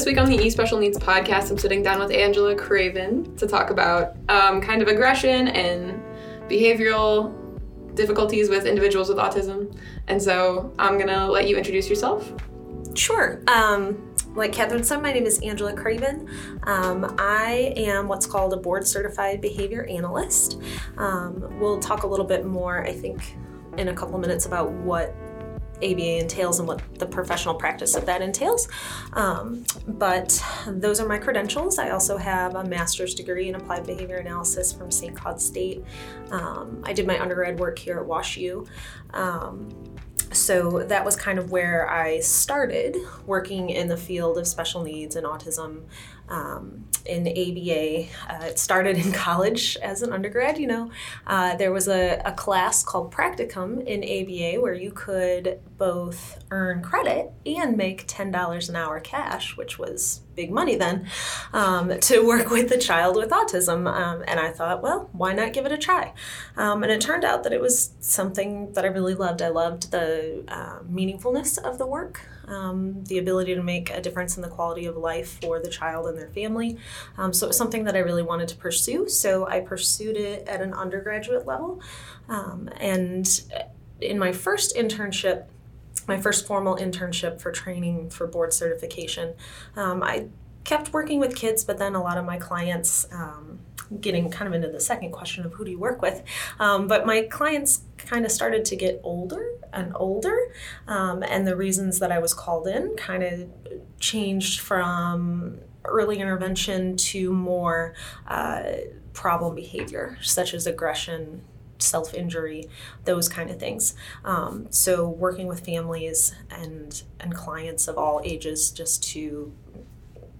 this week on the E Special Needs podcast, I'm sitting down with Angela Craven to talk about um, kind of aggression and behavioral difficulties with individuals with autism. And so I'm gonna let you introduce yourself. Sure. Um, like Catherine said, my name is Angela Craven. Um, I am what's called a board certified behavior analyst. Um, we'll talk a little bit more, I think, in a couple of minutes about what ABA entails and what the professional practice of that entails. Um, but those are my credentials. I also have a master's degree in applied behavior analysis from St. Cloud State. Um, I did my undergrad work here at WashU. Um, so that was kind of where I started working in the field of special needs and autism um, in ABA. Uh, it started in college as an undergrad, you know. Uh, there was a, a, class called Practicum in ABA where you could both earn credit and make $10 an hour cash, which was big money then, um, to work with a child with autism. Um, and I thought, well, why not give it a try? Um, and it turned out that it was something that I really loved. I loved the uh, meaningfulness of the work um, the ability to make a difference in the quality of life for the child and their family. Um, so it was something that I really wanted to pursue. So I pursued it at an undergraduate level. Um, and in my first internship, my first formal internship for training for board certification, um, I kept working with kids, but then a lot of my clients, um, getting kind of into the second question of who do you work with, um, but my clients kind of started to get older and older, um, and the reasons that I was called in kind of changed from early intervention to more uh, problem behavior, such as aggression, self injury, those kind of things. Um, so working with families and and clients of all ages just to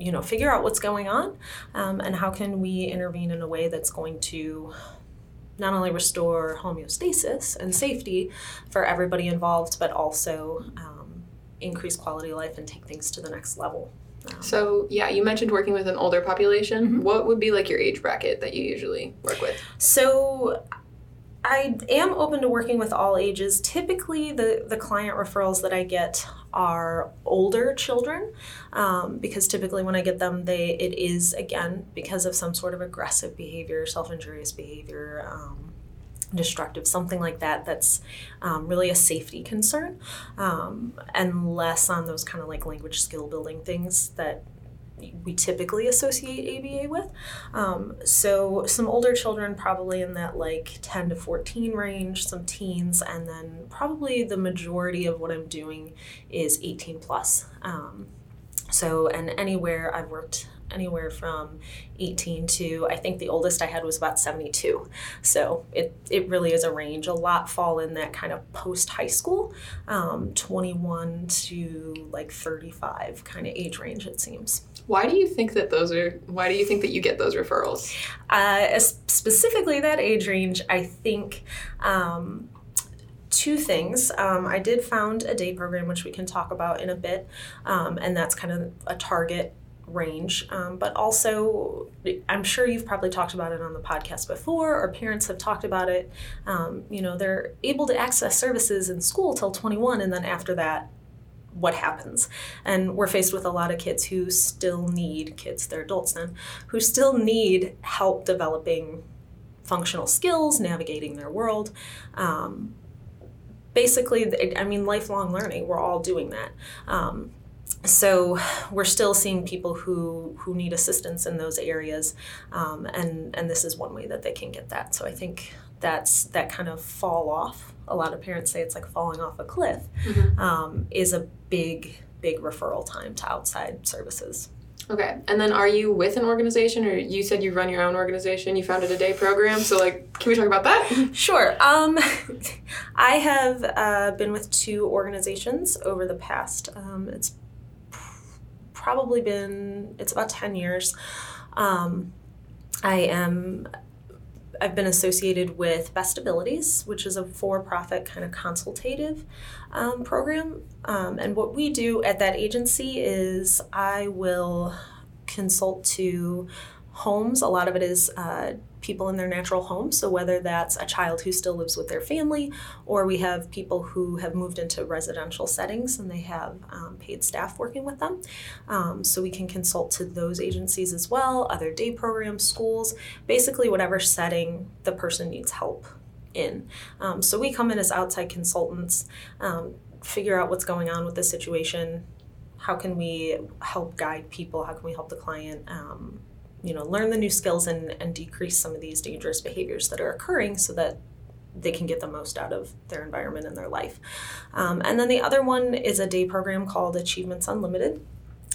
you know figure out what's going on um, and how can we intervene in a way that's going to not only restore homeostasis and safety for everybody involved but also um, increase quality of life and take things to the next level. Um, so yeah you mentioned working with an older population. Mm-hmm. what would be like your age bracket that you usually work with? So I am open to working with all ages. Typically, the, the client referrals that I get are older children um, because typically when I get them, they it is again because of some sort of aggressive behavior, self injurious behavior. Um, destructive, something like that, that's um, really a safety concern, um, and less on those kind of like language skill building things that we typically associate ABA with. Um, so some older children, probably in that like 10 to 14 range, some teens, and then probably the majority of what I'm doing is 18 plus. Um, so, and anywhere I've worked anywhere from 18 to I think the oldest I had was about 72. So it, it really is a range. A lot fall in that kind of post high school, um, 21 to like 35 kind of age range, it seems. Why do you think that those are? Why do you think that you get those referrals? Uh, specifically, that age range, I think. Um, two things. Um, I did found a day program, which we can talk about in a bit, um, and that's kind of a target range. Um, but also, I'm sure you've probably talked about it on the podcast before, or parents have talked about it. Um, you know, they're able to access services in school till 21, and then after that, what happens. And we're faced with a lot of kids who still need, kids, they're adults then, who still need help developing functional skills, navigating their world. Um, basically, I mean, lifelong learning, we're all doing that. Um, so we're still seeing people who who need assistance in those areas um, and and this is one way that they can get that so i think that's that kind of fall off a lot of parents say it's like falling off a cliff, mm-hmm. um, is a big, big referral time to outside services. Okay. And then are you with an organization or you said you run your own organization, you founded a day program. So like can we talk about that? Sure. Um, I have uh, been with two organizations over the past um, it's probably been it's about 10 years. Um, I am I've been associated with Best Abilities, which is a for profit kind of consultative um, program. Um, and what we do at that agency is I will consult to homes. A lot of it is uh, people in their natural homes. So, whether that's a child who still lives with their family, or we have people who have moved into residential settings and they have um, paid staff working with them. Um, so, we can consult to those agencies as well, other day programs, schools, basically, whatever setting the person needs help in. Um, so, we come in as outside consultants, um, figure out what's going on with the situation. How can we help guide people? How can we help the client? Um, you know learn the new skills and, and decrease some of these dangerous behaviors that are occurring so that they can get the most out of their environment and their life. Um, and then the other one is a day program called achievements unlimited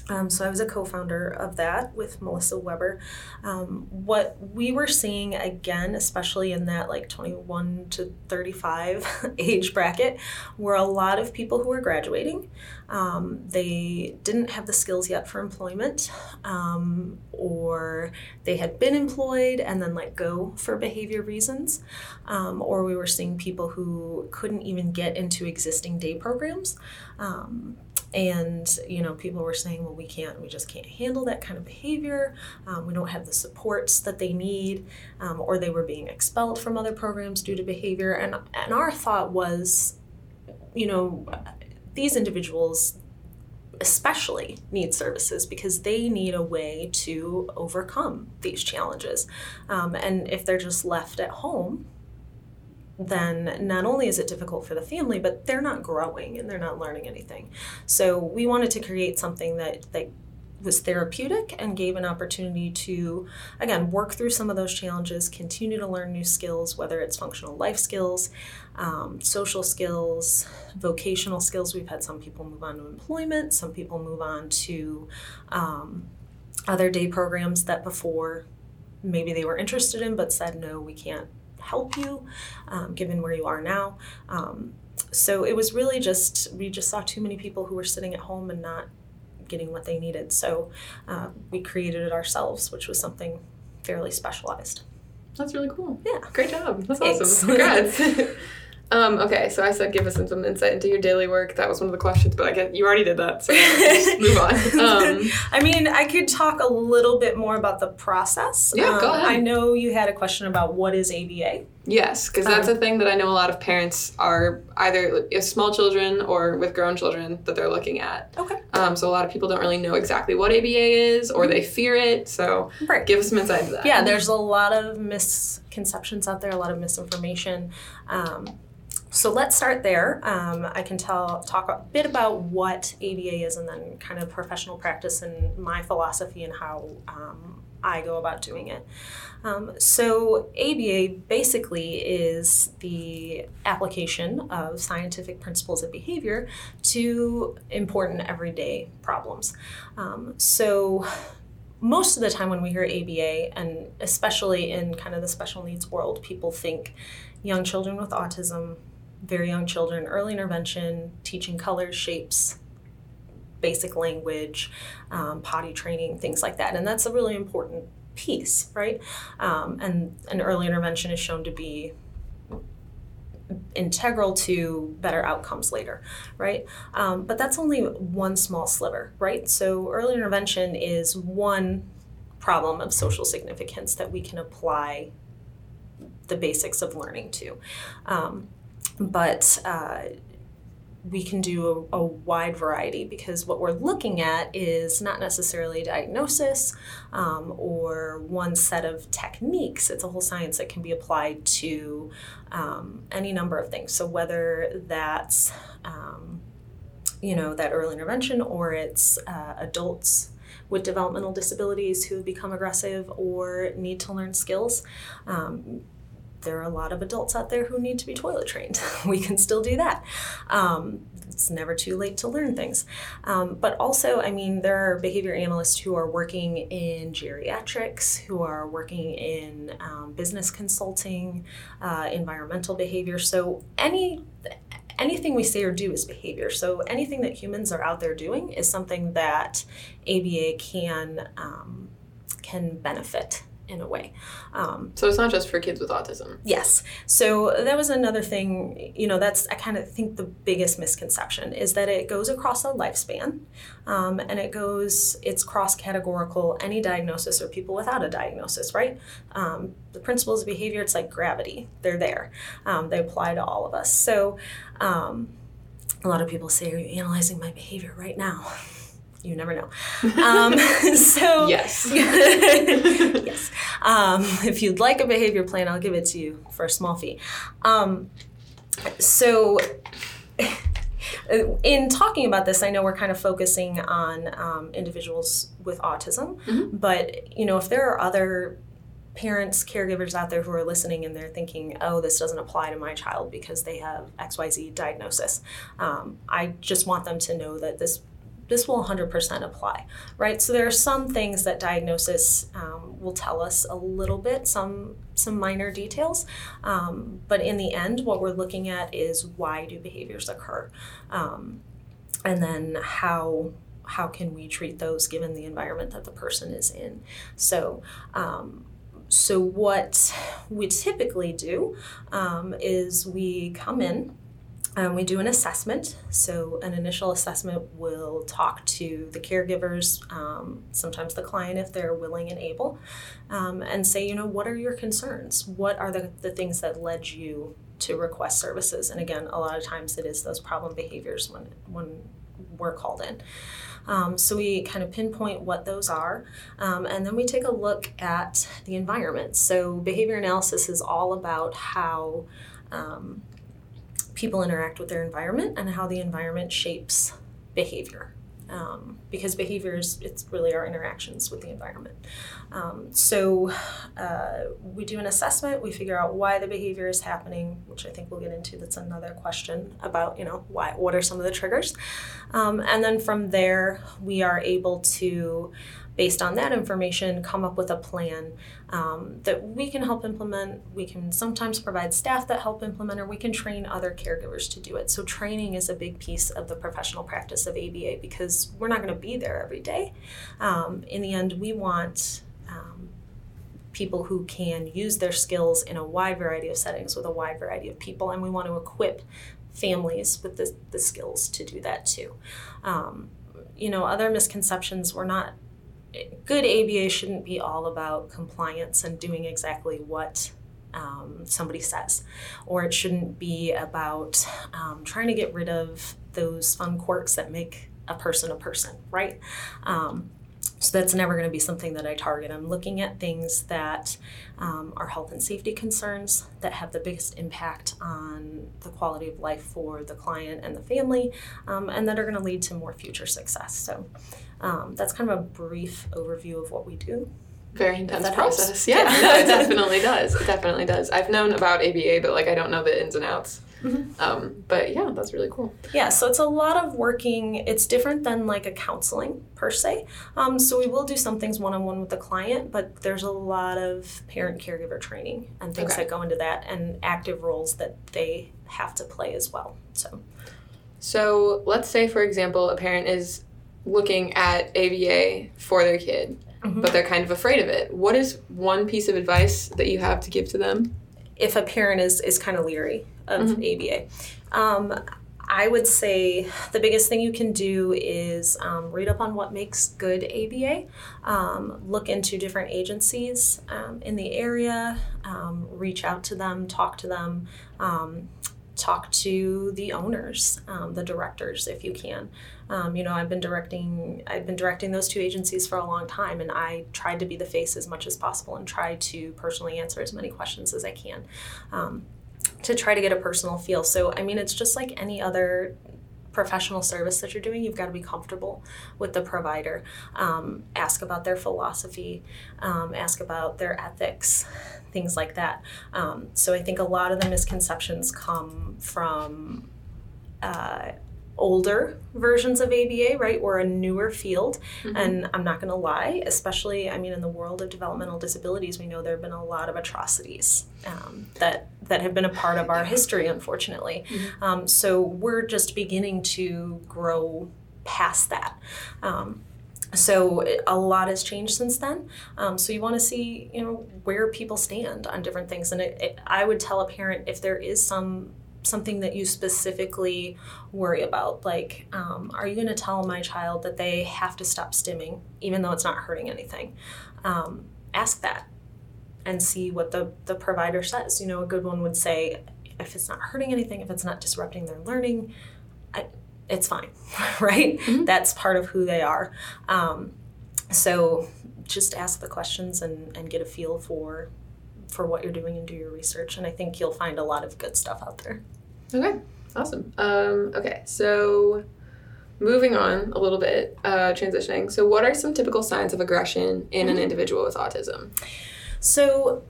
um, so I was a co-founder of that with Melissa Weber. Um, what we were seeing again, especially in that like 21 to 35 age bracket, were a lot of people who were graduating. Um, they didn't have the skills yet for employment, um, or they had been employed and then let go for behavior reasons, um, or we were seeing people who couldn't even get into existing day programs um, and you know people were saying well we can't we just can't handle that kind of behavior. Um, we don't have the supports that they need um, or they were being expelled from other programs due to behavior. And and our thought was you know these individuals especially need services because they need a way to overcome these challenges. Um, and if they're just left at home then not only is it difficult for the family, but they're not growing and they're not learning anything. So we wanted to create something that that was therapeutic and gave an opportunity to again work through some of those challenges continue to learn new skills whether it's functional life skills um, social skills vocational skills we've had some people move on to employment some people move on to um, other day programs that before maybe they were interested in but said no we can't help you um, given where you are now. Um, so it was really just, we just saw too many people who were sitting at home and not getting what they needed. So uh, we created it ourselves, which was something fairly specialized. That's really cool. Yeah. Great job. That's Thanks. awesome. Congrats. um, okay, so I said give us some, insight into your daily work. That was one of the questions, but I get you already did that, so just move on. Um, I mean, I could talk a little bit more about the process. Yeah, go Um, ahead. I know you had a question about what is ABA. yes, because that's Um, a thing that I know a lot of parents are either with small children or with grown children that they're looking at. Okay. Um, so a lot of people don't really know exactly what ABA is, or they fear it. So Right. give us some insight into that. Yeah, there's a lot of misconceptions out there, a lot of misinformation. Um, so let's start there. Um, I can tell talk a bit about what ABA is, and then kind of professional practice and my philosophy and how um, I go about doing it. Um, so ABA basically is the application of scientific principles of behavior to important everyday problems. Um, so most of the time when we hear ABA, and especially in kind of the special needs world, people think young children with autism, very young children, early intervention, teaching colors, shapes, basic language, um, potty training, things like that. And that's a really important piece, right? Um, and an early intervention is shown to be integral to better outcomes later, right? Um, but that's only one small sliver, right? So early intervention is one problem of social significance that we can apply the basics of learning to. Um, but uh, we can do a, a wide variety because what we're looking at is not necessarily diagnosis um, or one set of techniques. It's a whole science that can be applied to um, any number of things. So whether that's um, you know that early intervention or it's uh, adults with developmental disabilities who become aggressive or need to learn skills. Um, there are a lot of adults out there who need to be toilet trained. we can still do that. Um, it's never too late to learn things. Um, but also, I mean, there are behavior analysts who are working in geriatrics, who are working in um, business consulting, uh, environmental behavior. So any anything we say or do is behavior. So anything that humans are out there doing is something that ABA can um, can benefit in a way. Um, so it's not just for kids with autism. Yes. So that was another thing, you know, that's, I kind of think the biggest misconception is that it goes across a lifespan um, and it goes, it's cross categorical, any diagnosis or people without a diagnosis, right? Um, the principles of behavior, it's like gravity, they're there, um, they apply to all of us. So um, a lot of people say, Are you analyzing my behavior right now? you never know. Um, so yes, yes. Um, if you'd like a behavior plan, I'll give it to you for a small fee. Um, so. In talking about this, I know we're kind of focusing on um, individuals with autism, mm-hmm. but you know, if there are other parents, caregivers out there who are listening and they're thinking, oh, this doesn't apply to my child because they have XYZ diagnosis. Um, I just want them to know that this this will 100% apply, right? So there are some things that diagnosis um, will tell us a little bit, some some minor details, um, but in the end, what we're looking at is why do behaviors occur, um, and then how how can we treat those given the environment that the person is in. So. Um, so what we typically do um, is we come in um, we do an assessment. So, an initial assessment will talk to the caregivers, um, sometimes the client if they're willing and able, um, and say, you know, what are your concerns? What are the, the things that led you to request services? And again, a lot of times it is those problem behaviors when, when we're called in. Um, so we kind of pinpoint what those are, um, and then we take a look at the environment. So behavior analysis is all about how um, people interact with their environment and how the environment shapes behavior. Um, because behaviors, it's really our interactions with the environment. Um, so uh, we do an assessment, we figure out why the behavior is happening, which I think we'll get into. That's another question about, you know, why, what are some of the triggers? Um, and then from there, we are able to based on that information, come up with a plan um, that we can help implement. We can sometimes provide staff that help implement, or we can train other caregivers to do it. So, training is a big piece of the professional practice of ABA because we're not going to be there every day. Um, in the end, we want um, people who can use their skills in a wide variety of settings with a wide variety of people, and we want to equip families with the, the skills to do that too. Um, you know, other misconceptions, we're not good ABA shouldn't be all about compliance and doing exactly what um, somebody says, or it shouldn't be about um, trying to get rid of those fun quirks that make a person a person, right? Um, so that's never going to be something that I target. I'm looking at things that um, are health and safety concerns that have the biggest impact on the quality of life for the client and the family, um, and that are going to lead to more future success. So um, that's kind of a brief overview of what we do. Very intense process. Yeah, yeah. no, it definitely does. It definitely does. I've known about ABA, but like I don't know the ins and outs. Mm-hmm. Um, but yeah, that's really cool. Yeah, so it's a lot of working. It's different than like a counseling per se. Um, so we will do some things one on one with the client, but there's a lot of parent caregiver training and things okay. that go into that, and active roles that they have to play as well. So. So let's say, for example, a parent is looking at ABA for their kid, mm-hmm. but they're kind of afraid of it. What is one piece of advice that you have to give to them? If a parent is, is kind of leery of mm-hmm. ABA, um, I would say the biggest thing you can do is um, read up on what makes good ABA, um, look into different agencies um, in the area, um, reach out to them, talk to them, um, talk to the owners, um, the directors, if you can. Um, you know, I've been directing. I've been directing those two agencies for a long time, and I tried to be the face as much as possible and try to personally answer as many questions as I can. Um, to try to get a personal feel. So, I mean, it's just like any other professional service that you're doing, you've got to be comfortable with the provider. Um, ask about their philosophy, um, ask about their ethics, things like that. Um, so I think a lot of the misconceptions come from uh, older versions of ABA, right? We're a newer field. Mm-hmm. And I'm not going to lie, especially, I mean, in the world of developmental disabilities, we know there have been a lot of atrocities um, that, that have been a part of our history, unfortunately. Mm-hmm. Um, so we're just beginning to grow past that. Um, so a lot has changed since then. Um, so you want to see, you know, where people stand on different things. And it, it, I would tell a parent if there is some something that you specifically worry about, like, um, are you going to tell my child that they have to stop stimming, even though it's not hurting anything? Um, ask that and see what the, the provider says. You know, a good one would say, if it's not hurting anything, if it's not disrupting their learning, I, it's fine, right? Mm-hmm. That's part of who they are. Um, so just ask the questions and, and get a feel for for what you're doing and do your research. And I think you'll find a lot of good stuff out there. Okay, awesome. Um, okay, so moving on a little bit, uh, transitioning. So, what are some typical signs of aggression in mm-hmm. an individual with autism? So,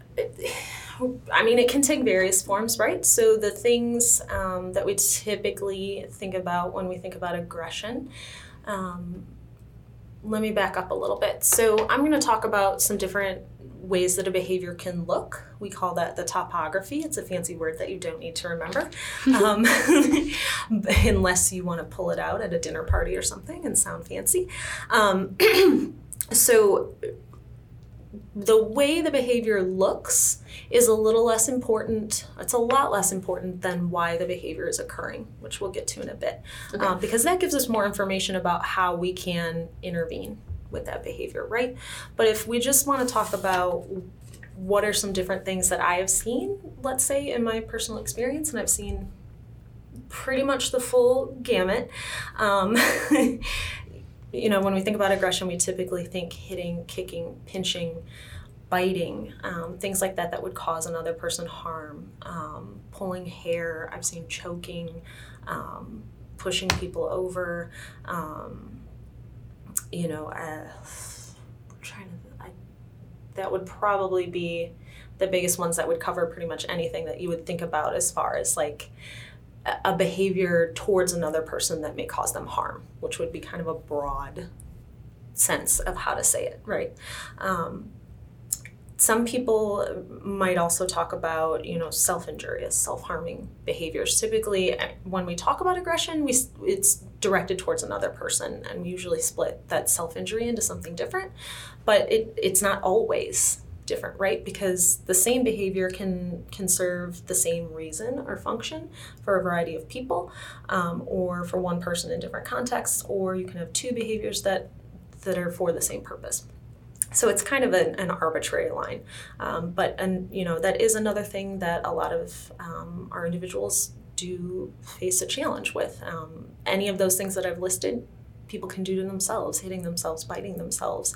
I mean, it can take various forms, right? So, the things um, that we typically think about when we think about aggression. Um, let me back up a little bit. So, I'm going to talk about some different ways that a behavior can look. We call that the topography. It's a fancy word that you don't need to remember, um, unless you want to pull it out at a dinner party or something and sound fancy. Um, so, the way the behavior looks is a little less important. It's a lot less important than why the behavior is occurring, which we'll get to in a bit, okay. um, because that gives us more information about how we can intervene with that behavior, right? But if we just want to talk about what are some different things that I have seen, let's say in my personal experience, and I've seen pretty much the full gamut. Um, you know, when we think about aggression, we typically think hitting, kicking, pinching, biting, um, things like that that would cause another person harm, um, pulling hair. I've seen choking, um, pushing people over. Um, you know, uh, that would probably be the biggest ones that would cover pretty much anything that you would think about as far as like a behavior towards another person that may cause them harm, which would be kind of a broad sense of how to say it, right? Um, some people might also talk about you know self-injurious self-harming behaviors. Typically eh, when we talk about aggression we it's directed towards another person and we usually split that self-injury into something different. But it, it's not always different right? Because the same behavior can can serve the same reason or function for a variety of people um, or for one person in different contexts or you can have two behaviors that that are for the same purpose so it's kind of an, an arbitrary line. Um, but and you know that is another thing that a lot of um, our individuals do face a challenge with. Um, any of those things that i've listed people can do to themselves hitting themselves biting themselves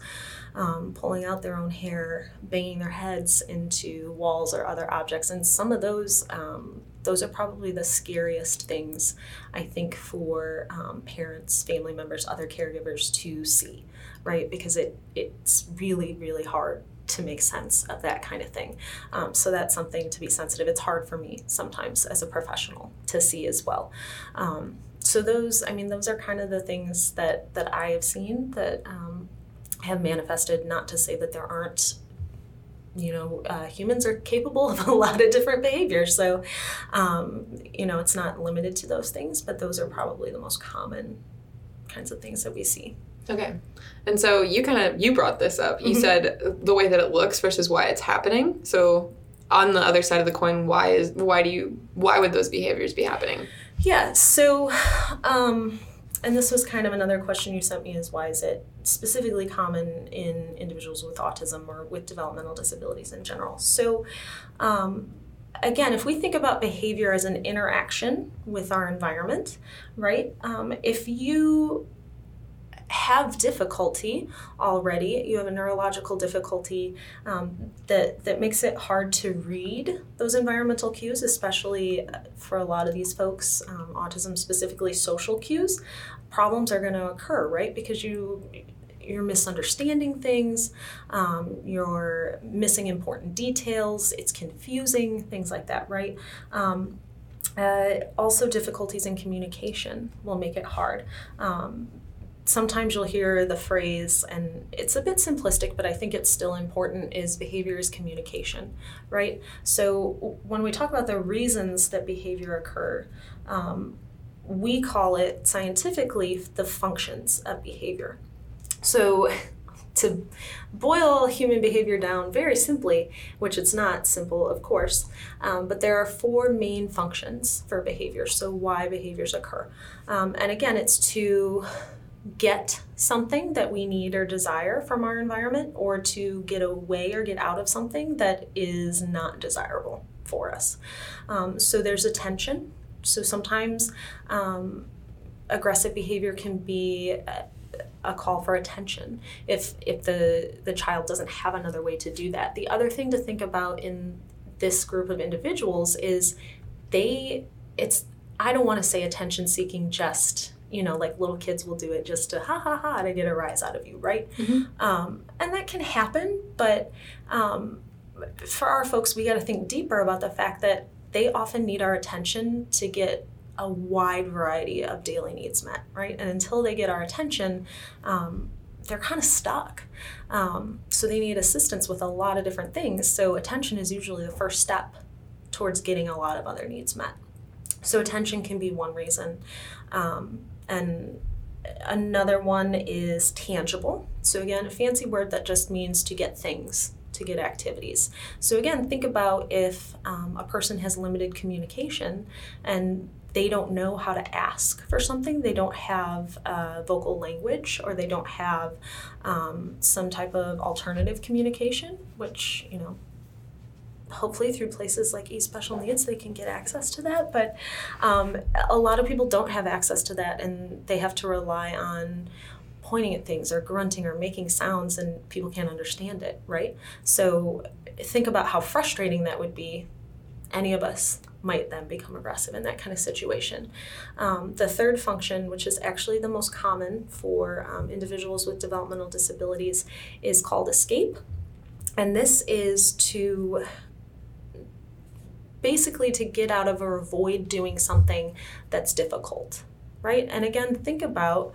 um, pulling out their own hair banging their heads into walls or other objects and some of those um, those are probably the scariest things i think for um, parents family members other caregivers to see right? Because it it's really really hard to make sense of that kind of thing. Um, so that's something to be sensitive. It's hard for me sometimes as a professional to see as well. Um, so those, I mean, those are kind of the things that that I have seen that um, have manifested. Not to say that there aren't you know, uh, humans are capable of a lot of different behaviors. So, um, you know, it's not limited to those things, but those are probably the most common kinds of things that we see. Okay. And so you kind of you brought this up. You mm-hmm. said the way that it looks versus why it's happening. So on the other side of the coin, why is why do you why would those behaviors be happening? Yeah. So um and this was kind of another question you sent me is why is it specifically common in individuals with autism or with developmental disabilities in general? So um, again, if we think about behavior as an interaction with our environment, right? Um, if you have difficulty already, you have a neurological difficulty um, that, that makes it hard to read those environmental cues, especially uh, for a lot of these folks, um, autism specifically social cues, problems are going to occur, right? Because you you're misunderstanding things, um, you're missing important details, it's confusing, things like that, right? Um, uh, also, difficulties in communication will make it hard. Um, sometimes you'll hear the phrase, and it's a bit simplistic, but I think it's still important, is behavior is communication, right? So when we talk about the reasons that behavior occur, um, we call it scientifically the functions of behavior. So, to boil human behavior down very simply, which it's not simple, of course, um, but there are four main functions for behavior. So, why behaviors occur. Um, and again, it's to get something that we need or desire from our environment or to get away or get out of something that is not desirable for us. Um, so, there's attention. So, sometimes um, aggressive behavior can be a call for attention if if the the child doesn't have another way to do that the other thing to think about in this group of individuals is they it's i don't want to say attention seeking just you know like little kids will do it just to ha ha ha to get a rise out of you right mm-hmm. um, and that can happen but um, for our folks we got to think deeper about the fact that they often need our attention to get a wide variety of daily needs met, right? And until they get our attention, um, they're kind of stuck. Um, so they need assistance with a lot of different things. So attention is usually the first step towards getting a lot of other needs met. So attention can be one reason. Um, and another one is tangible. So again, a fancy word that just means to get things to get activities. So, again, think about if um, a person has limited communication and they don't know how to ask for something. They don't have vocal language or they don't have um, some type of alternative communication, which, you know, hopefully through places like e special needs they can get access to that but um, a lot of people don't have access to that and they have to rely on pointing at things or grunting or making sounds and people can't understand it right so think about how frustrating that would be any of us might then become aggressive in that kind of situation. Um, the third function, which is actually the most common for um, individuals with developmental disabilities, is called escape. And this is to basically to get out of or avoid doing something that's difficult, right? And again, think about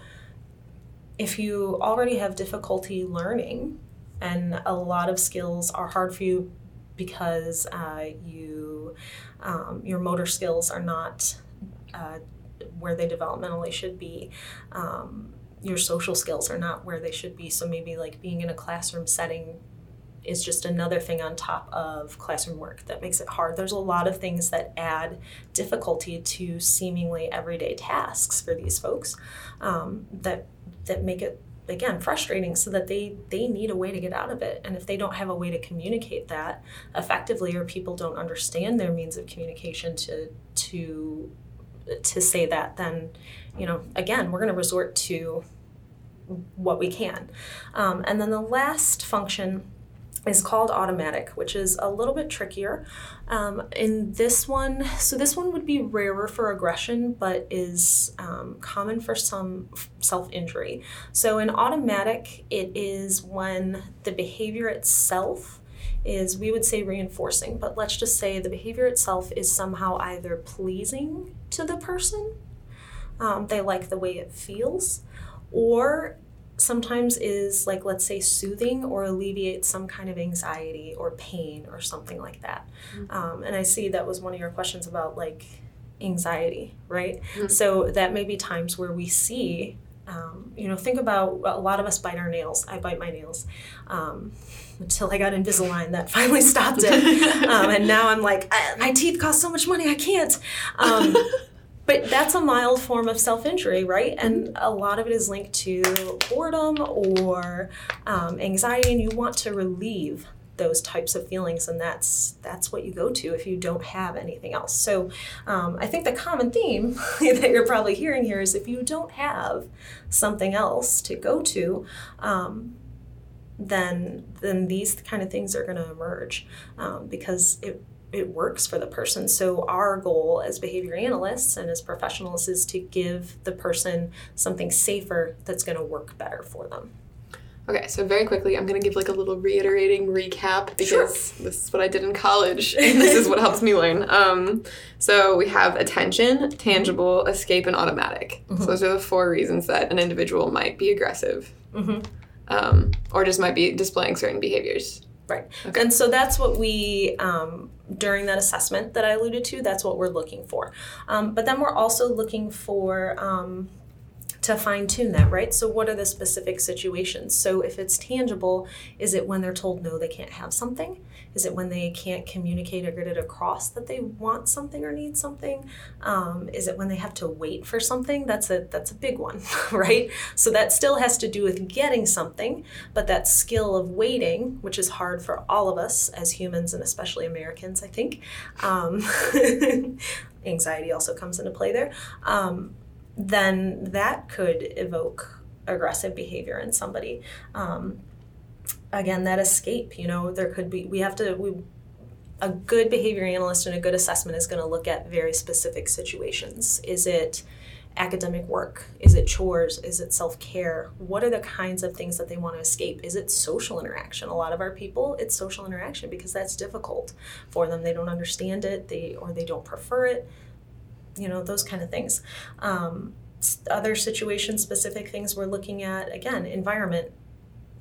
if you already have difficulty learning and a lot of skills are hard for you because uh, you um, your motor skills are not uh, where they developmentally should be. Um, your social skills are not where they should be. So maybe like being in a classroom setting is just another thing on top of classroom work that makes it hard. There's a lot of things that add difficulty to seemingly everyday tasks for these folks um, that that make it again frustrating so that they they need a way to get out of it and if they don't have a way to communicate that effectively or people don't understand their means of communication to to to say that then you know again we're going to resort to what we can um, and then the last function is called automatic, which is a little bit trickier. Um, in this one, so this one would be rarer for aggression, but is um, common for some self injury. So in automatic, it is when the behavior itself is, we would say reinforcing, but let's just say the behavior itself is somehow either pleasing to the person, um, they like the way it feels, or sometimes is like let's say soothing or alleviate some kind of anxiety or pain or something like that. Mm-hmm. um, and i see that was one of your questions about like anxiety right? Mm-hmm. so that may be times where we see um, you know think about a lot of us bite our nails. I bite my nails um, until i got invisalign that finally stopped it. Um, and now i'm like my teeth cost so much money i can't. Um, but that's a mild form of self injury, right? And a lot of it is linked to boredom or um, anxiety, and you want to relieve those types of feelings and that's that's what you go to if you don't have anything else so um, i think the common theme that you're probably hearing here is if you don't have something else to go to um, then then these kind of things are going to emerge um, because it it works for the person. So our goal as behavior analysts and as professionals is to give the person something safer that's going to work better for them. Okay, so very quickly, I'm going to give like a little reiterating recap because sure. this is what I did in college and this is what helps me learn. Um, so we have attention, tangible, escape, and automatic. Mm-hmm. So those are the four reasons that an individual might be aggressive mm-hmm. um, or just might be displaying certain behaviors. Right. Okay. And so that's what we, um, during that assessment that I alluded to, that's what we're looking for. Um, but then we're also looking for um, to fine tune that, right? So, what are the specific situations? So, if it's tangible, is it when they're told no, they can't have something? Is it when they can't communicate or get it across that they want something or need something? Um, is it when they have to wait for something? That's a that's a big one, right? So that still has to do with getting something, but that skill of waiting, which is hard for all of us as humans and especially Americans, I think. Um, anxiety also comes into play there. Um, then that could evoke aggressive behavior in somebody. Um, again, that escape, you know, there could be, we have to, we, a good behavior analyst and a good assessment is going to look at very specific situations. Is it academic work? Is it chores? Is it self care? What are the kinds of things that they want to escape? Is it social interaction? A lot of our people, it's social interaction because that's difficult for them. They don't understand it, they or they don't prefer it you know, those kind of things. Um, other situation specific things we're looking at again, environment.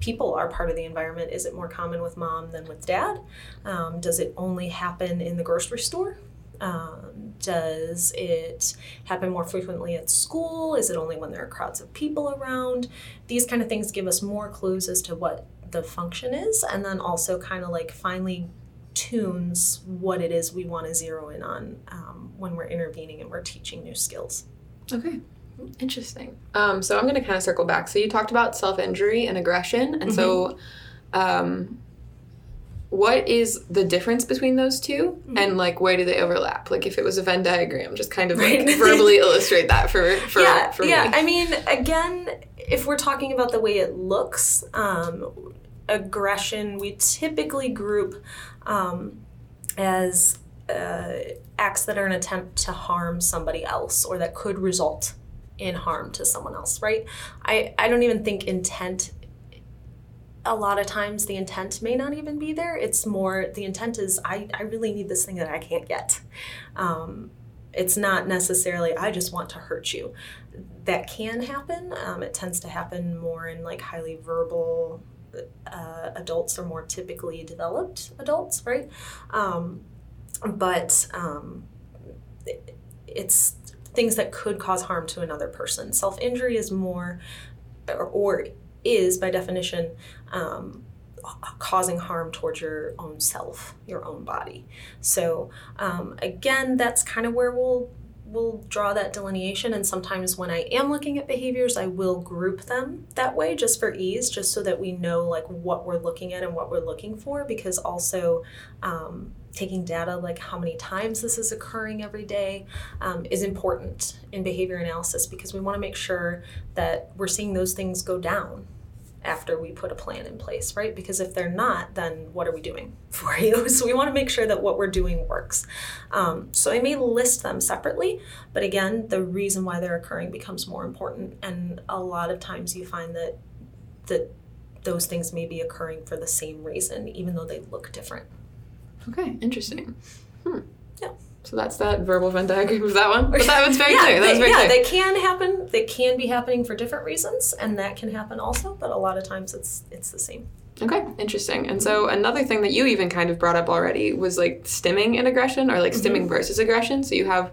People are part of the environment. Is it more common with mom than with dad? Um, does it only happen in the grocery store? Um, does it happen more frequently at school? Is it only when there are crowds of people around? These kind of things give us more clues as to what the function is, and then also kind of like finally tunes what it is we want to zero in on um, when we're intervening and we're teaching new skills. Okay. Interesting. Um, so I'm going to kind of circle back. So you talked about self injury and aggression. And mm-hmm. so, um, what is the difference between those 2 mm-hmm. and like where do they overlap? Like if it was a Venn diagram, just kind of like verbally illustrate that for, for, yeah, for yeah. I mean, again, if we're talking about the way it looks, um, aggression, we typically group um, as uh, acts that are an attempt to harm somebody else or that could result in harm to someone else, right? I, I don't even think intent, a lot of times the intent may not even be there. It's more the intent is, I, I really need this thing that I can't get. Um, it's not necessarily, I just want to hurt you. That can happen. Um, it tends to happen more in like highly verbal uh, adults are more typically developed adults, right? Um, but um, it, it's things that could cause harm to another person. Self injury is more, or, or, is by definition, um, causing harm towards your own self, your own body. So, um, again, that's kind of where we'll we'll draw that delineation and sometimes when i am looking at behaviors i will group them that way just for ease just so that we know like what we're looking at and what we're looking for because also um, taking data like how many times this is occurring every day um, is important in behavior analysis because we want to make sure that we're seeing those things go down after we put a plan in place, right? Because if they're not, then what are we doing for you? So we want to make sure that what we're doing works. Um, so I may list them separately, but again, the reason why they're occurring becomes more important. And a lot of times you find that that those things may be occurring for the same reason, even though they look different. Okay, interesting. Hmm. Yeah. So that's that verbal Venn diagram of that one. But that was very yeah, clear. That was very yeah, clear. they can happen. They can be happening for different reasons, and that can happen also. But a lot of times, it's it's the same. Okay, interesting. And so another thing that you even kind of brought up already was like stimming and aggression, or like stimming mm-hmm. versus aggression. So you have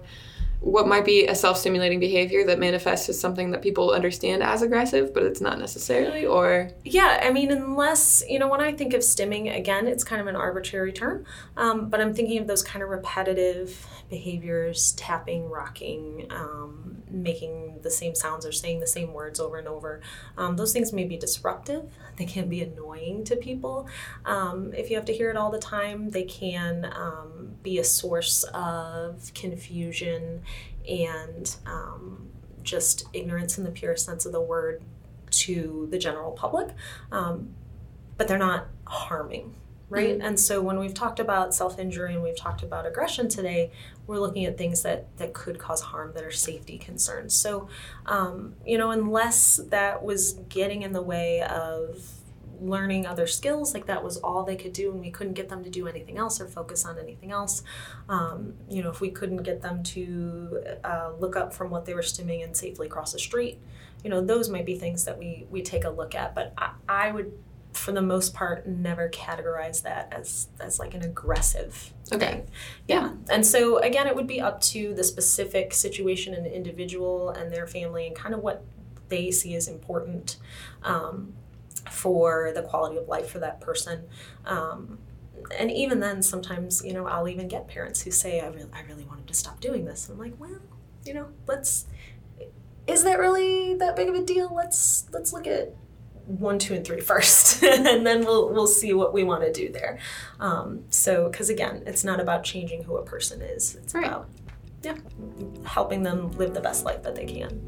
what might be a self-stimulating behavior that manifests as something that people understand as aggressive but it's not necessarily or? Yeah i mean unless you know when i think of stimming again it's kind of an arbitrary term um, but i'm thinking of those kind of repetitive behaviors tapping rocking um, making the same sounds or saying the same words over and over. Um, those things may be disruptive they can be annoying to people um, if you have to hear it all the time they can um, be a source of confusion and um, just ignorance in the purest sense of the word to the general public, um, but they're not harming, right? Mm-hmm. And so when we've talked about self injury and we've talked about aggression today, we're looking at things that, that could cause harm that are safety concerns. So, um, you know, unless that was getting in the way of learning other skills like that was all they could do and we couldn't get them to do anything else or focus on anything else um, you know if we couldn't get them to uh, look up from what they were stimming and safely cross the street you know those might be things that we we take a look at but i, I would for the most part never categorize that as as like an aggressive okay thing. yeah and so again it would be up to the specific situation and individual and their family and kind of what they see as important um, for the quality of life for that person. Um, and even then, sometimes you know I'll even get parents who say, "I really, I really want him to stop doing this." and I'm like, well, you know, let's. Is that really that big of a deal? Let's let's look at one, two, and three first, and then we'll we'll see what we want to do there. Um, so, because again, it's not about changing who a person is; it's Right. about yeah, helping them live the best life that they can.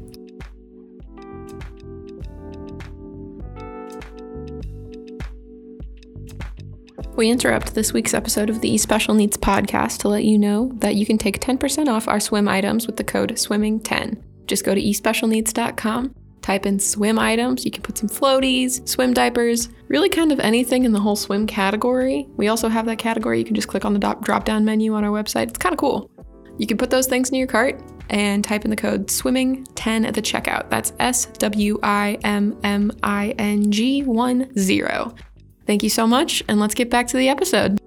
We interrupt this week's episode of the E Special Needs podcast to let you know that you can take 10% off our swim items with the code SWIMMING10. Just go to especialneeds.com, type in swim items. You can put some floaties, swim diapers, really kind of anything in the whole swim category. We also have that category. You can just click on the drop down menu on our website. It's kind of cool. You can put those things in your cart and type in the code SWIMMING10 at the checkout. That's S W I M M I N G 1 0. Thank you so much, and let's get back to the episode.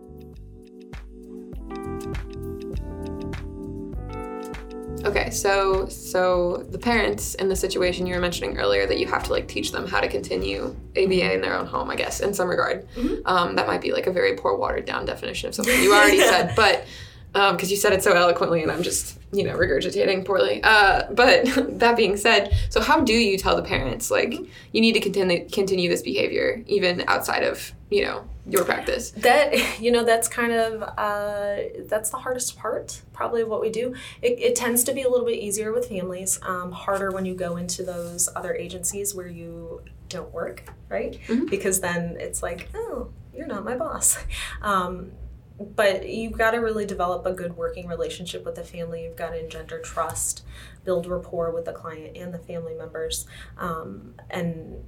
Okay, so so the parents in the situation you were mentioning earlier that you have to like teach them how to continue ABA in their own home, I guess, in some regard. Um, that might be like a very poor, watered down definition of something you already said, but because you said it so eloquently, and I'm just you know regurgitating poorly. Uh, but that being said, so how do you tell the parents like you need to continue continue this behavior even outside of you know your practice? that you know that's kind of uh, that's the hardest part probably of what we do it, it tends to be a little bit easier with families um, harder when you go into those other agencies where you don't work right Mhm. because then it's like oh you're not my boss um, but you've got to really develop a good working relationship with the family you've got to engender trust build rapport with the client and the family members um, and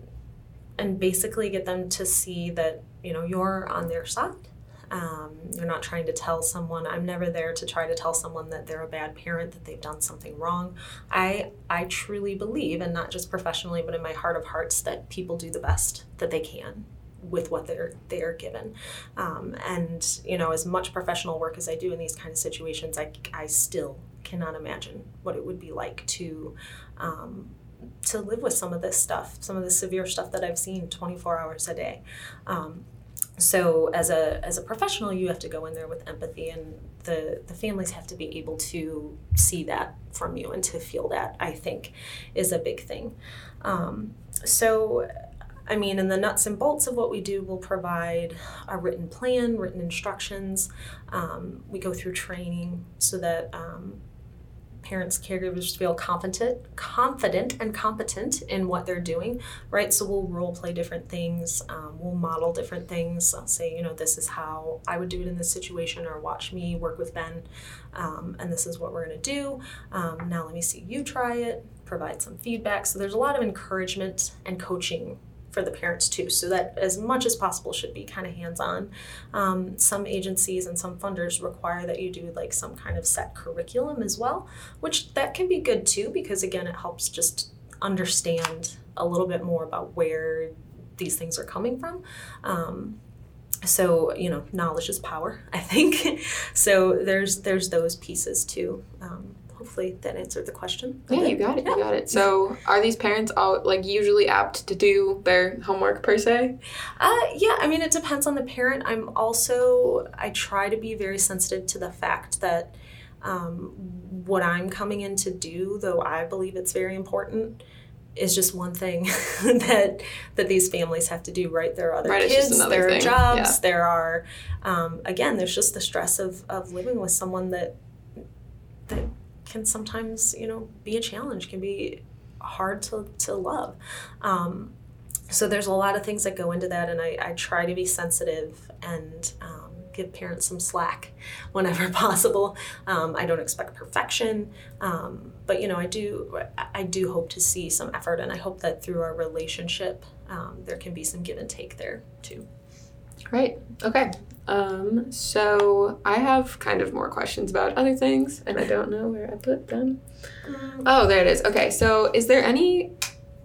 and basically get them to see that you know you're on their side. Um, you're not trying to tell someone. I'm never there to try to tell someone that they're a bad parent that they've done something wrong. I i truly believe and not just professionally but in my heart of hearts that people do the best that they can with what they're they're given. Um, and you know as much professional work as i do in these kind of situations i, I still cannot imagine what it would be like to um, to live with some of this stuff, some of the severe stuff that I've seen 24 hours a day. Um, so as a as a professional, you have to go in there with empathy, and the the families have to be able to see that from you and to feel that. I think is a big thing. Um, so. I mean, in the nuts and bolts of what we do, we'll provide a written plan, written instructions. Um, we go through training so that um, parents caregivers feel confident confident and competent in what they're doing right? So we'll role play different things um, we'll model different things. I'll say you know this is how i would do it in this situation or watch me work with ben um, and this is what we're going to do. Um, now let me see you try it provide some feedback. So there's a lot of encouragement and coaching for the parents too so that as much as possible should be kind of hands-on. Um, some agencies and some funders require that you do like some kind of set curriculum as well which that can be good too because again it helps just understand a little bit more about where these things are coming from. Um, so you know knowledge is power i think. So there's there's those pieces too um, hopefully that answered the question Yeah, bit. you got it. Yeah. You got it. So, are these parents all like usually apt to do their homework per se? Uh, yeah, I mean, it depends on the parent. I'm also, I try to be very sensitive to the fact that um, what I'm coming in to do, though I believe it's very important, is just one thing that that these families have to do. Right, there are other Right, kids, another there are thing. jobs, Yeah. there are, um, again, there's just the stress of of living with someone that that can sometimes, you know, be a challenge, can be hard to to love. Um, so there's a lot of things that go into that and i, I try to be sensitive and um, give parents some slack whenever possible um, i don't expect perfection um, but you know i do i do hope to see some effort and i hope that through our relationship um, there can be some give and take there too Right. Okay. Um, so I have kind of more questions about other things, and I don't know where I put them. Oh, there it is. Okay. So, is there any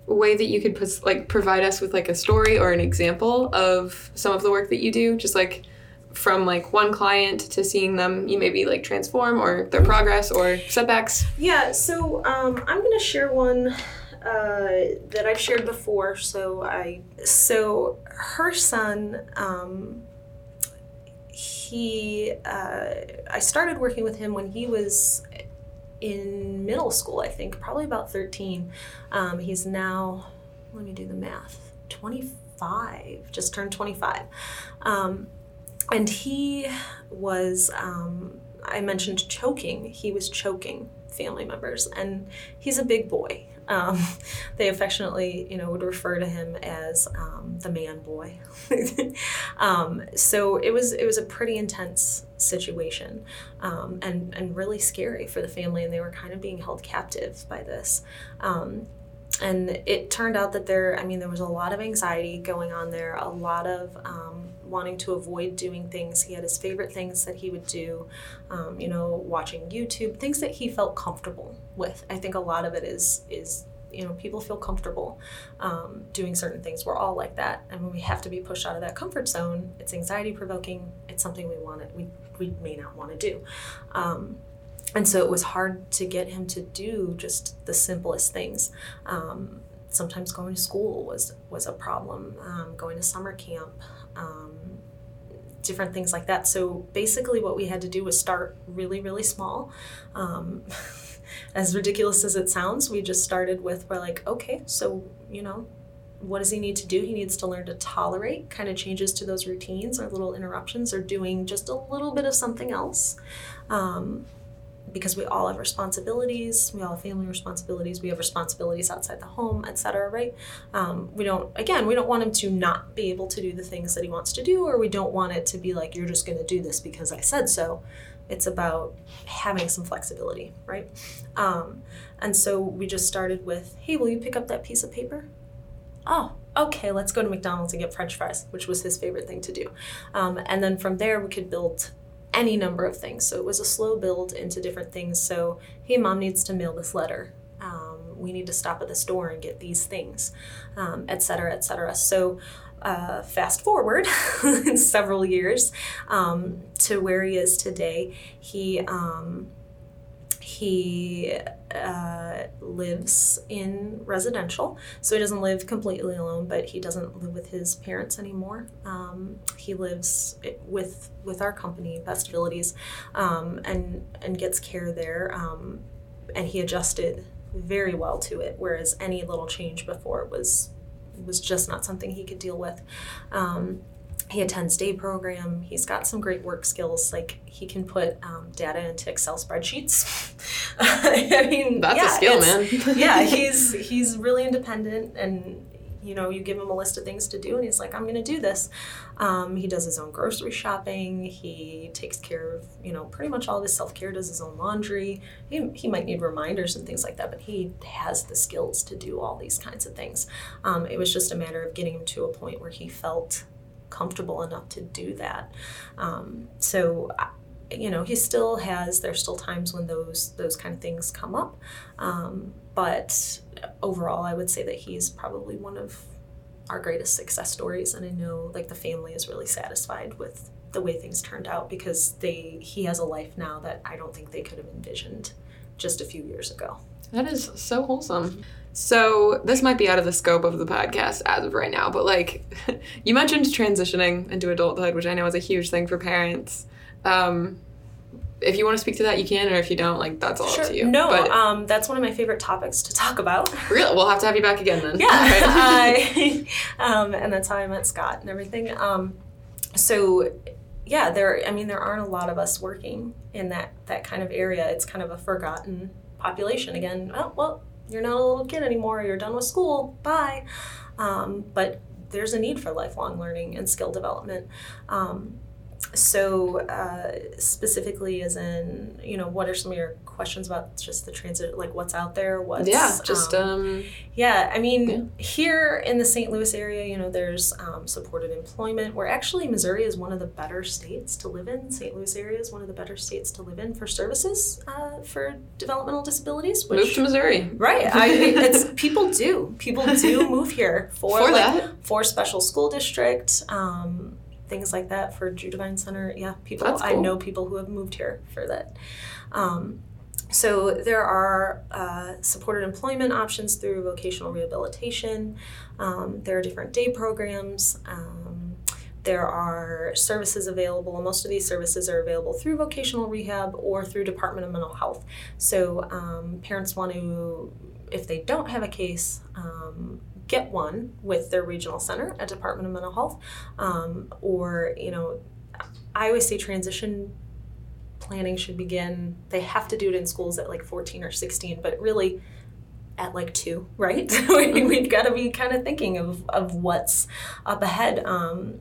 way that you could put, like provide us with like a story or an example of some of the work that you do, just like from like one client to seeing them, you maybe like transform or their progress or setbacks? Yeah, so um, I'm going to share one uh, that I've shared before. So I so her son. Um, he uh, I started working with him when he was in middle school, I think, probably about 13. Um, he's now, let me do the math, 25, just turned 25. Um, and he was, um, I mentioned choking, he was choking family members, and he's a big boy. Um, they affectionately, you know, would refer to him as um, the man boy. um, so it was it was a pretty intense situation, um, and and really scary for the family, and they were kind of being held captive by this. Um, and it turned out that there, I mean, there was a lot of anxiety going on there, a lot of um, wanting to avoid doing things. He had his favorite things that he would do, um, you know, watching YouTube, things that he felt comfortable with. I think a lot of it is is you know people feel comfortable um, doing certain things. We're all like that, and when we have to be pushed out of that comfort zone, it's anxiety provoking. It's something we want to we we may not want to do. Um, and so it was hard to get him to do just the simplest things. Um, sometimes going to school was was a problem. Um, going to summer camp, um, different things like that. So basically, what we had to do was start really, really small. As ridiculous as it sounds, we just started with we're like, okay, so you know, what does he need to do? He needs to learn to tolerate kind of changes to those routines or little interruptions or doing just a little bit of something else. Um, because we all have responsibilities we all have family responsibilities we have responsibilities outside the home etc right um, we don't again we don't want him to not be able to do the things that he wants to do or we don't want it to be like you're just going to do this because i said so it's about having some flexibility right um, and so we just started with hey will you pick up that piece of paper oh okay let's go to mcdonald's and get french fries which was his favorite thing to do um, and then from there we could build any number of things. So it was a slow build into different things. So, hey, mom needs to mail this letter. Um, we need to stop at the store and get these things, um, et cetera, et cetera. So, uh, fast forward several years um, to where he is today. He um, he uh, lives in residential, so he doesn't live completely alone, but he doesn't live with his parents anymore. Um, he lives with with our company, Best Abilities, um, and and gets care there. Um, and he adjusted very well to it, whereas any little change before was was just not something he could deal with. Um, he attends day program. He's got some great work skills. Like he can put um, data into excel spreadsheets. I mean that's yeah, a skill man. Yeah he's he's really independent and you know you give him a list of things to do and he's like i'm going to do this. Um, he does his own grocery shopping. He takes care of you know pretty much all of his self-care does his own laundry. He, he might need reminders and things like that but he has the skills to do all these kinds of things. Um, it was just a matter of getting him to a point where he felt comfortable enough to do that. Um, so, you know, he still has. There's still times when those those kind of things come up, um, but overall, I would say that he's probably one of our greatest success stories. And I know, like, the family is really satisfied with the way things turned out because they he has a life now that I don't think they could have envisioned just a few years ago. That is so wholesome. So, this might be out of the scope of the podcast as of right now, but like you mentioned transitioning into adulthood, which I know is a huge thing for parents. Um, if you want to speak to that, you can, or if you don't, like that's all sure. up to you. No, but, um, that's one of my favorite topics to talk about. Really, we'll have to have you back again then. Yeah, I, um, and that's how I met Scott and everything. Um, so, yeah, there. I mean, there aren't a lot of us working in that that kind of area. It's kind of a forgotten population. Again, oh well, you're not a little kid anymore, you're done with school, bye. Um, but there's a need for lifelong learning and skill development. Um, so uh, specifically as in you know what are some of your questions about just the transit like what's out there what's yeah just um, um yeah i mean yeah. here in the st louis area you know there's um, supported employment. Where actually missouri is one of the better states to live in. St louis area is one of the better states to live in for services uh, for developmental disabilities which, move to missouri. Right I, it's people do. People do move here for, for like, that. for special school district um, things like that for Judevine Center. Yeah, people. Cool. I know people who have moved here for that. Um, So there are uh, supported employment options through vocational rehabilitation. Um, there are different day programs. Um, there are services available. Most of these services are available through vocational rehab or through Department of Mental Health. So um, parents want to, if they don't have a case, um, get one with their regional center at Department of Mental Health, um, or you know, I always say transition planning should begin. They have to do it in schools at like 14 or 16, but really at like two, right? We've got to be kind of thinking of, of what's up ahead. Um,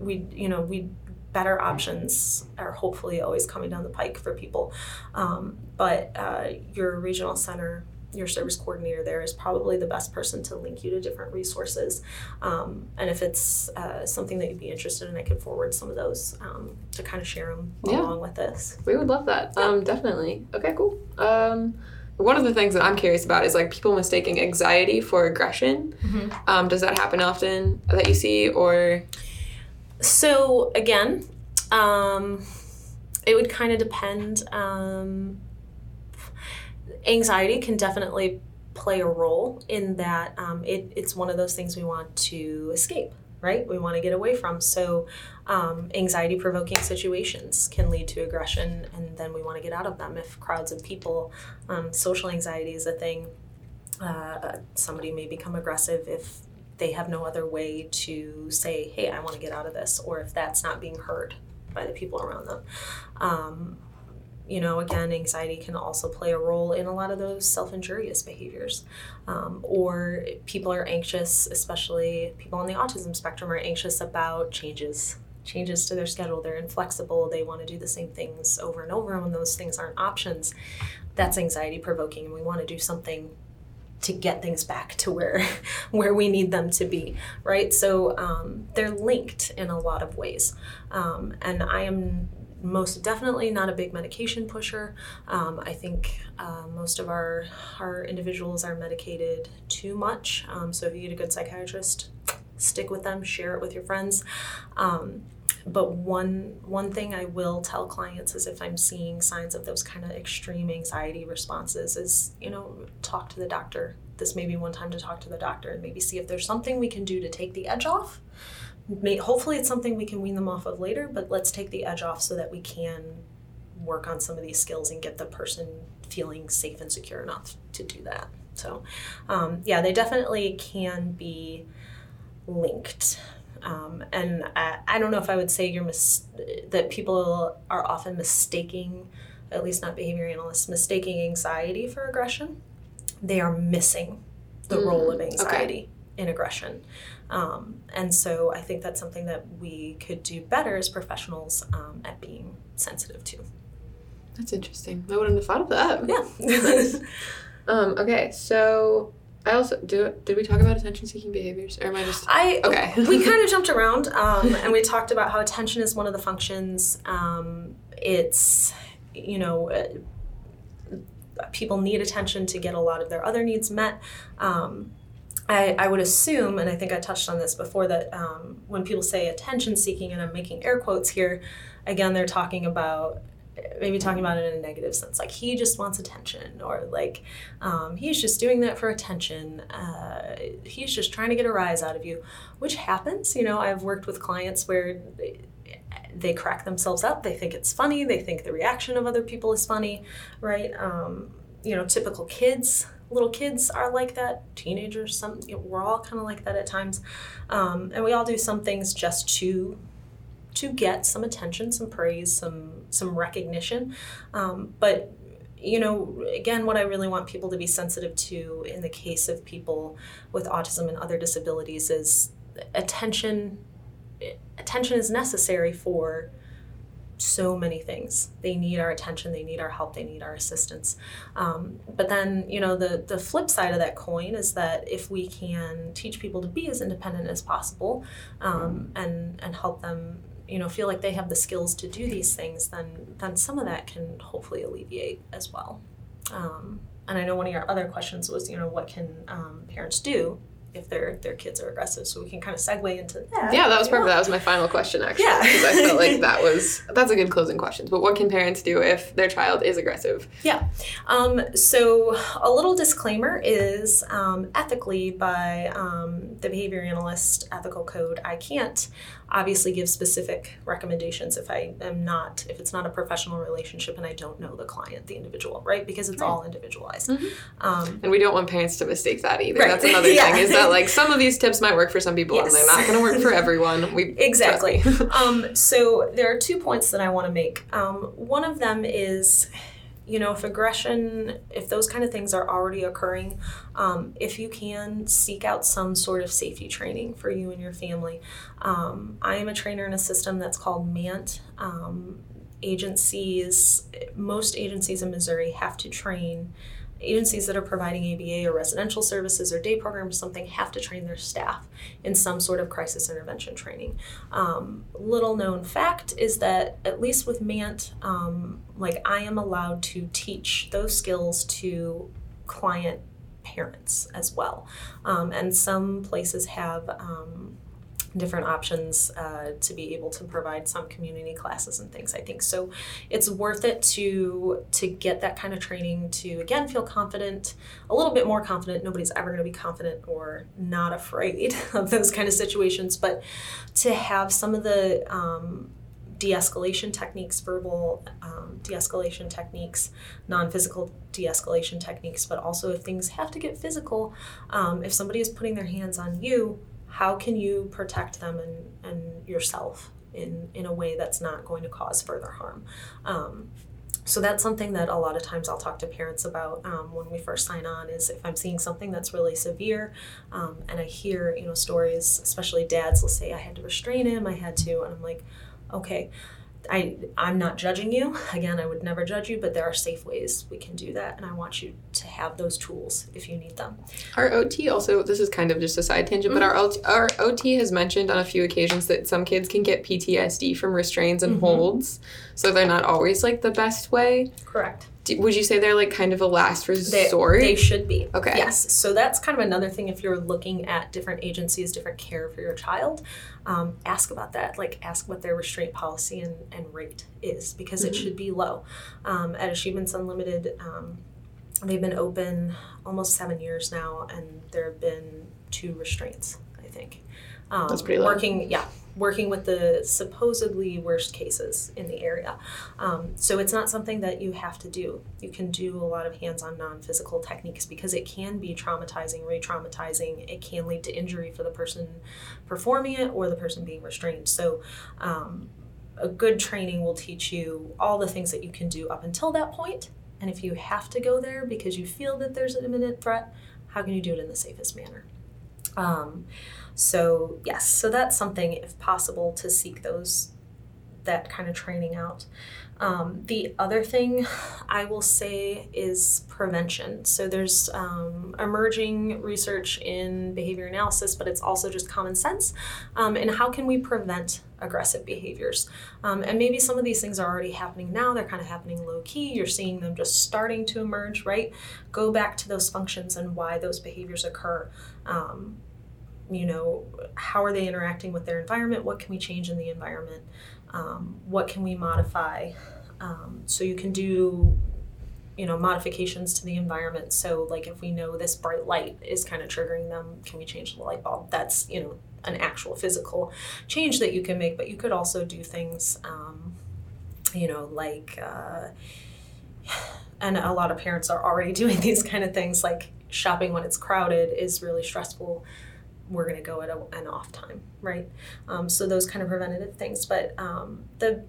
we, you know, we better options are hopefully always coming down the pike for people. Um, but uh, your regional center your service coordinator there is probably the best person to link you to different resources. Um, and if it's uh, something that you'd be interested in, I could forward some of those um, to kind of share them yeah. along with this. We would love that. Yeah. Um, definitely. Okay, cool. Um, one of the things that I'm curious about is like people mistaking anxiety for aggression. Mm-hmm. Um, does that happen often that you see, or? So again, um, it would kind of depend. Anxiety can definitely play a role in that um, it, it's one of those things we want to escape right? We want to get away from. So um, anxiety provoking situations can lead to aggression and then we want to get out of them. If crowds of people um, social anxiety is a thing uh, somebody may become aggressive if they have no other way to say hey i want to get out of this or if that's not being heard by the people around them. Um, you know, again, anxiety can also play a role in a lot of those self injurious behaviors. Um, or people are anxious, especially people on the autism spectrum, are anxious about changes. Changes to their schedule. They're inflexible. They want to do the same things over and over. And when those things aren't options, that's anxiety provoking. And we want to do something to get things back to where where we need them to be right so um, they're linked in a lot of ways um, and i am most definitely not a big medication pusher. Um, I think uh, most of our our individuals are medicated too much. Um, so if you get a good psychiatrist, stick with them, share it with your friends. Um, but one one thing I will tell clients is if I'm seeing signs of those kind of extreme anxiety responses, is you know talk to the doctor. This may be one time to talk to the doctor and maybe see if there's something we can do to take the edge off may, hopefully it's something we can wean them off of later, but let's take the edge off so that we can work on some of these skills and get the person feeling safe and secure enough to do that. So, um, yeah, they definitely can be linked. Um, and I, I, don't know if I would say you're mis- that people are often mistaking, at least not behavior analysts, mistaking anxiety for aggression. They are missing the mm, role of anxiety okay. in aggression. Um, and so I think that's something that we could do better as professionals um, at being sensitive to. That's interesting. I wouldn't have thought of that. Yeah. um, okay, so I also do. Did we talk about attention-seeking behaviors, or am I just? I okay. we kind of jumped around, um, and we talked about how attention is one of the functions. Um, it's you know. Uh, people need attention to get a lot of their other needs met. Um, I, I, would assume, and I think I touched on this before, that um, when people say attention seeking, and I'm making air quotes here, again, they're talking about maybe talking about it in a negative sense, like he just wants attention, or like um, he's just doing that for attention. Uh, he's just trying to get a rise out of you, which happens. You know, I've worked with clients where. They, they crack themselves up. They think it's funny. They think the reaction of other people is funny, right? Um, you know, typical kids little kids are like that teenagers some you know, we're all kind of like that at times. Um, and we all do some things just to to get some attention some praise some some recognition. Um, but you know again what i really want people to be sensitive to in the case of people with autism and other disabilities is attention attention is necessary for so many things. They need our attention, they need our help, they need our assistance. Um, but then, you know, the, the flip side of that coin is that if we can teach people to be as independent as possible um, and, and help them, you know, feel like they have the skills to do these things, then, then some of that can hopefully alleviate as well. Um, and I know one of your other questions was, you know, what can um, parents do if their their kids are aggressive. So we can kind of segue into that. Yeah, that was perfect. want. That was my final question actually. Yeah. Because I felt like that was that's a good closing question. But what can parents do if their child is aggressive? Yeah. Um, so a little disclaimer is um, ethically by um, the behavior analyst ethical code, I can't obviously give specific recommendations if I am not, if it's not a professional relationship and I don't know the client, the individual, right? Because it's Right. all individualized. Mhm. Um, And we don't want parents to mistake that either. Right. That's another Yeah. thing is that like some of these tips might work for some people and they're not going to work for everyone. We Exactly. um, so there are two points that I want to make. Um, one of them is, you know, if aggression, if those kind of things are already occurring, um, if you can seek out some sort of safety training for you and your family. Um, I am a trainer in a system that's called Mandt. Um, agencies, most agencies in Missouri have to train agencies that are providing ABA or residential services or day programs or something have to train their staff in some sort of crisis intervention training. Um, little known fact is that at least with Mandt, um, like I am allowed to teach those skills to client parents as well, um, and some places have. Um, different options uh, to be able to provide some community classes and things i think. So it's worth it to to get that kind of training to again feel confident a little bit more confident. Nobody's ever going to be confident or not afraid of those kind of situations but to have some of the um, de-escalation techniques verbal um, de-escalation techniques non-physical de-escalation techniques but also if things have to get physical um, if somebody is putting their hands on you how can you protect them and, and yourself in, in a way that's not going to cause further harm um, so that's something that a lot of times I'll talk to parents about um, when we first sign on. Is if I'm seeing something that's really severe, um, and I hear you know stories, especially dads will say I had to restrain him, I had to, and I'm like, okay, I I'm not judging you. Again, I would never judge you, but there are safe ways we can do that, and I want you to have those tools if you need them. Our OT also, this is kind of just a side tangent, but our, OT, our OT has mentioned on a few occasions that some kids can get PTSD from restraints and Mhm. holds. So they're not always like the best way. Correct. Do, would you say they're like kind of a last resort? they should be. Okay. Yes. So that's kind of another thing if you're looking at different agencies, different care for your child, um, ask about that. Like ask what their restraint policy and, and rate is because it Mhm. should be low. Um, at Achievements Unlimited, um, they've been open almost seven years now and there have been two restraints, I think. Um, That's pretty low. Working, yeah, working with the supposedly worst cases in the area. Um, so it's not something that you have to do. You can do a lot of hands-on non-physical techniques because it can be traumatizing, re-traumatizing. It can lead to injury for the person performing it or the person being restrained. So um, a good training will teach you all the things that you can do up until that point. And if you have to go there because you feel that there's an imminent threat, how can you do it in the safest manner? Um, so yes, so that's something, if possible, to seek those that kind of training out. Um, the other thing I will say is prevention. So there's um, emerging research in behavior analysis, but it's also just common sense. Um, and how can we prevent aggressive behaviors? Um, and maybe some of these things are already happening now. They're kind of happening low key. You're seeing them just starting to emerge, right? Go back to those functions and why those behaviors occur. You know, how are they interacting with their environment? What can we change in the environment? Um, what can we modify? Um, so you can do, you know, modifications to the environment. So, like if we know this bright light is kind of triggering them, can we change the light bulb? That's, you know, an actual physical change that you can make, but you could also do things, um, you know, like, uh, and a lot of parents are already doing these kind of things, like shopping when it's crowded is really stressful we're going to go at a, an off time, right? Um, so those kind of preventative things. But um, the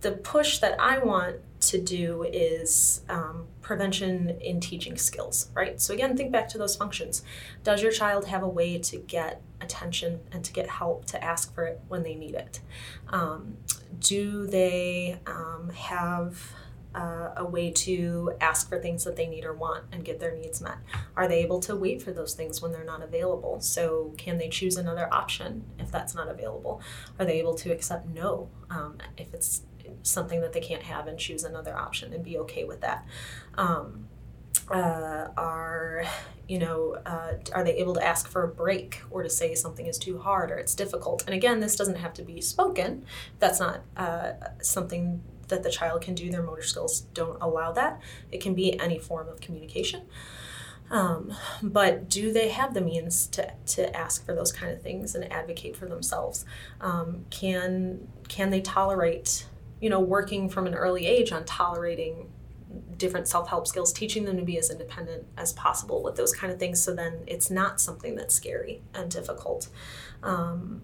the push that I want to do is um, prevention in teaching skills, right? So again, think back to those functions. Does your child have a way to get attention and to get help to ask for it when they need it? Um, do they um, have uh, a way to ask for things that they need or want and get their needs met? Are they able to wait for those things when they're not available? So, can they choose another option if that's not available? Are they able to accept no um, if it's something that they can't have and choose another option and be okay with that? Um, uh, are you know uh, are they able to ask for a break or to say something is too hard or it's difficult and again this doesn't have to be spoken that's not uh, something that the child can do their motor skills don't allow that. It can be any form of communication. Um, but do they have the means to, to ask for those kind of things and advocate for themselves? Um, can can they tolerate you know working from an early age on tolerating different self-help skills teaching them to be as independent as possible with those kind of things so then it's not something that's scary and difficult? Um,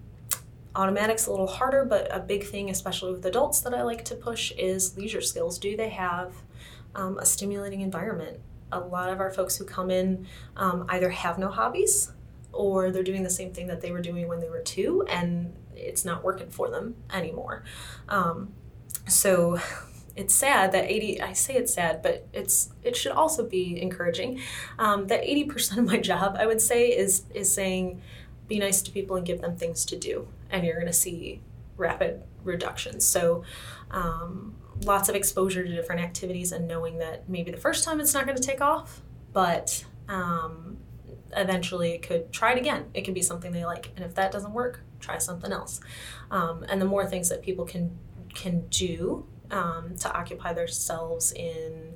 automatic's a little harder but a big thing especially with adults that i like to push is leisure skills. Do they have um, a stimulating environment? A lot of our folks who come in um, either have no hobbies or they're doing the same thing that they were doing when they were two and it's not working for them anymore. Um, so it's sad that 80 i say it's sad but it's it should also be encouraging. Um, that 80% of my job i would say is is saying be nice to people and give them things to do and you're going to see rapid reductions. So um, lots of exposure to different activities and knowing that maybe the first time it's not going to take off but um, eventually it could try it again. It can be something they like and if that doesn't work try something else. Um, and the more things that people can can do um, to occupy themselves in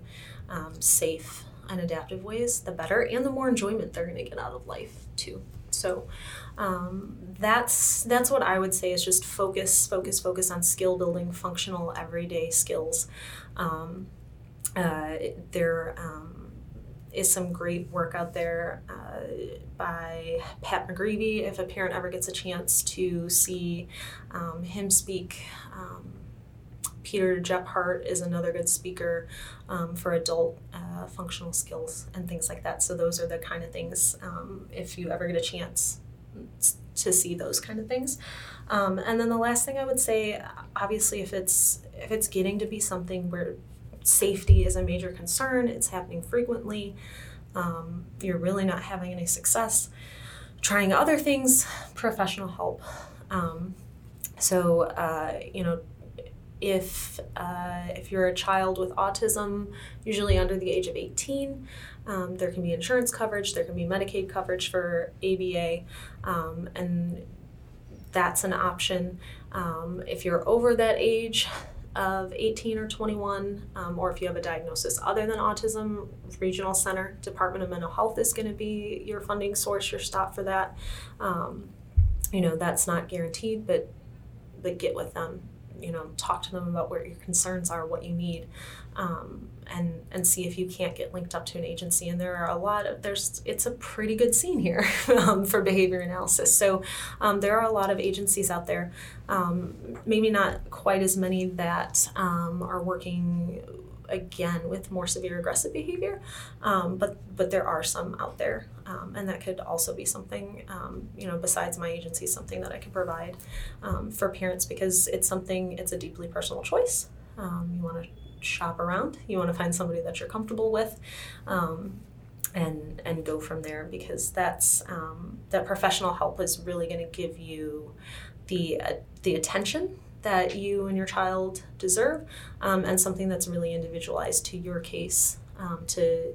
um, safe and adaptive ways, the better, and the more enjoyment they're going to get out of life too. So um, that's that's what I would say is just focus, focus, focus on skill building, functional everyday skills. Um, uh, there um, is some great work out there uh, by Pat McGreevy. If a parent ever gets a chance to see um, him speak. Peter Gerhardt is another good speaker um, for adult uh, functional skills and things like that. So those are the kind of things um, if you ever get a chance to see those kind of things. Um, and then the last thing I would say, obviously, if it's if it's getting to be something where safety is a major concern, it's happening frequently, um, you're really not having any success. Trying other things, professional help. Um, so, uh, you know, if uh, if you're a child with autism, usually under the age of 18, um, there can be insurance coverage, there can be Medicaid coverage for ABA, um, and that's an option. Um, if you're over that age of 18 or 21, um, or if you have a diagnosis other than autism, Regional Center, Department of Mental Health is going to be your funding source, your stop for that. Um, you know that's not guaranteed, but but get with them you know talk to them about what your concerns are what you need um, and and see if you can't get linked up to an agency. And there are a lot of there's it's a pretty good scene here um, for behavior analysis. So um, there are a lot of agencies out there um, maybe not quite as many that um, are working again with more severe aggressive behavior. Um, but but there are some out there um, and that could also be something um, you know besides my agency something that i can provide um, for parents because it's something it's a deeply personal choice. Um, you want to shop around you want to find somebody that you're comfortable with um, and and go from there because that's that professional help is really going to give you the uh, the attention that you and your child deserve, um, and something that's really individualized to your case, um, to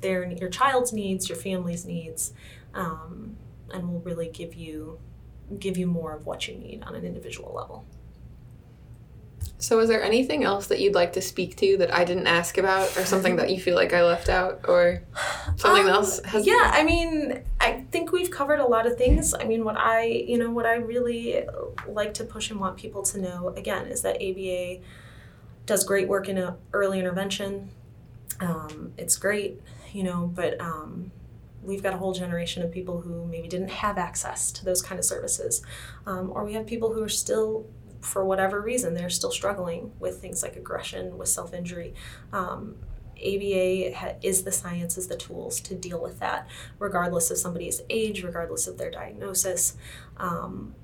their your child's needs, your family's needs, um, and will really give you give you more of what you need on an individual level. So, is there anything else that you'd like to speak to that I didn't ask about, or something that you feel like I left out, or something um, else? Has yeah, I mean, I think we've covered a lot of things. I mean, what I, you know, what I really like to push and want people to know again is that ABA does great work in early intervention. Um, it's great, you know, but um, we've got a whole generation of people who maybe didn't have access to those kind of services, um, or we have people who are still for whatever reason, they're still struggling with things like aggression, with self injury. Um, ABA is the science, is the tools to deal with that, regardless of somebody's age, regardless of their diagnosis. Um,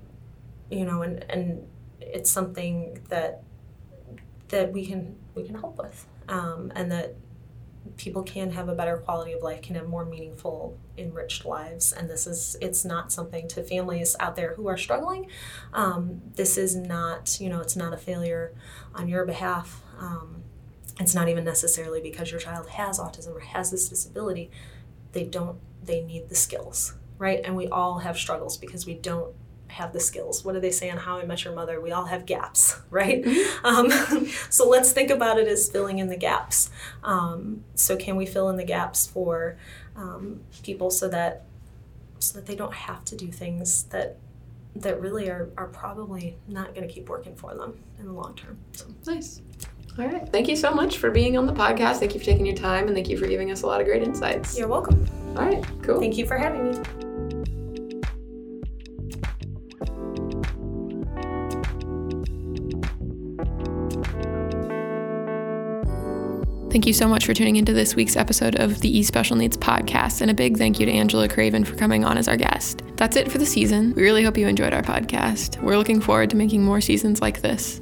you know, and, and it's something that that we can we can help with, um, and that people can have a better quality of life, can have more meaningful, enriched lives. And this is, it's not something to families out there who are struggling. Um, this is not, you know, it's not a failure on your behalf. Um, it's not even necessarily because your child has autism or has this disability. They don't, they need the skills, right? And we all have struggles because we don't have the skills. What do they say on How I Met Your Mother? We all have gaps, right? Mm-hmm. Um, so let's think about it as filling in the gaps. Um, so can we fill in the gaps for um, people so that so that they don't have to do things that that really are, are probably not going to keep working for them in the long term. So. Nice. All right. Thank you so much for being on the podcast. Thank you for taking your time and thank you for giving us a lot of great insights. You're welcome. All right. Cool. Thank you for having me. Thank you so much for tuning into this week's episode of the E Special Needs podcast, and a big thank you to Angela Craven for coming on as our guest. That's it for the season. We really hope you enjoyed our podcast. We're looking forward to making more seasons like this.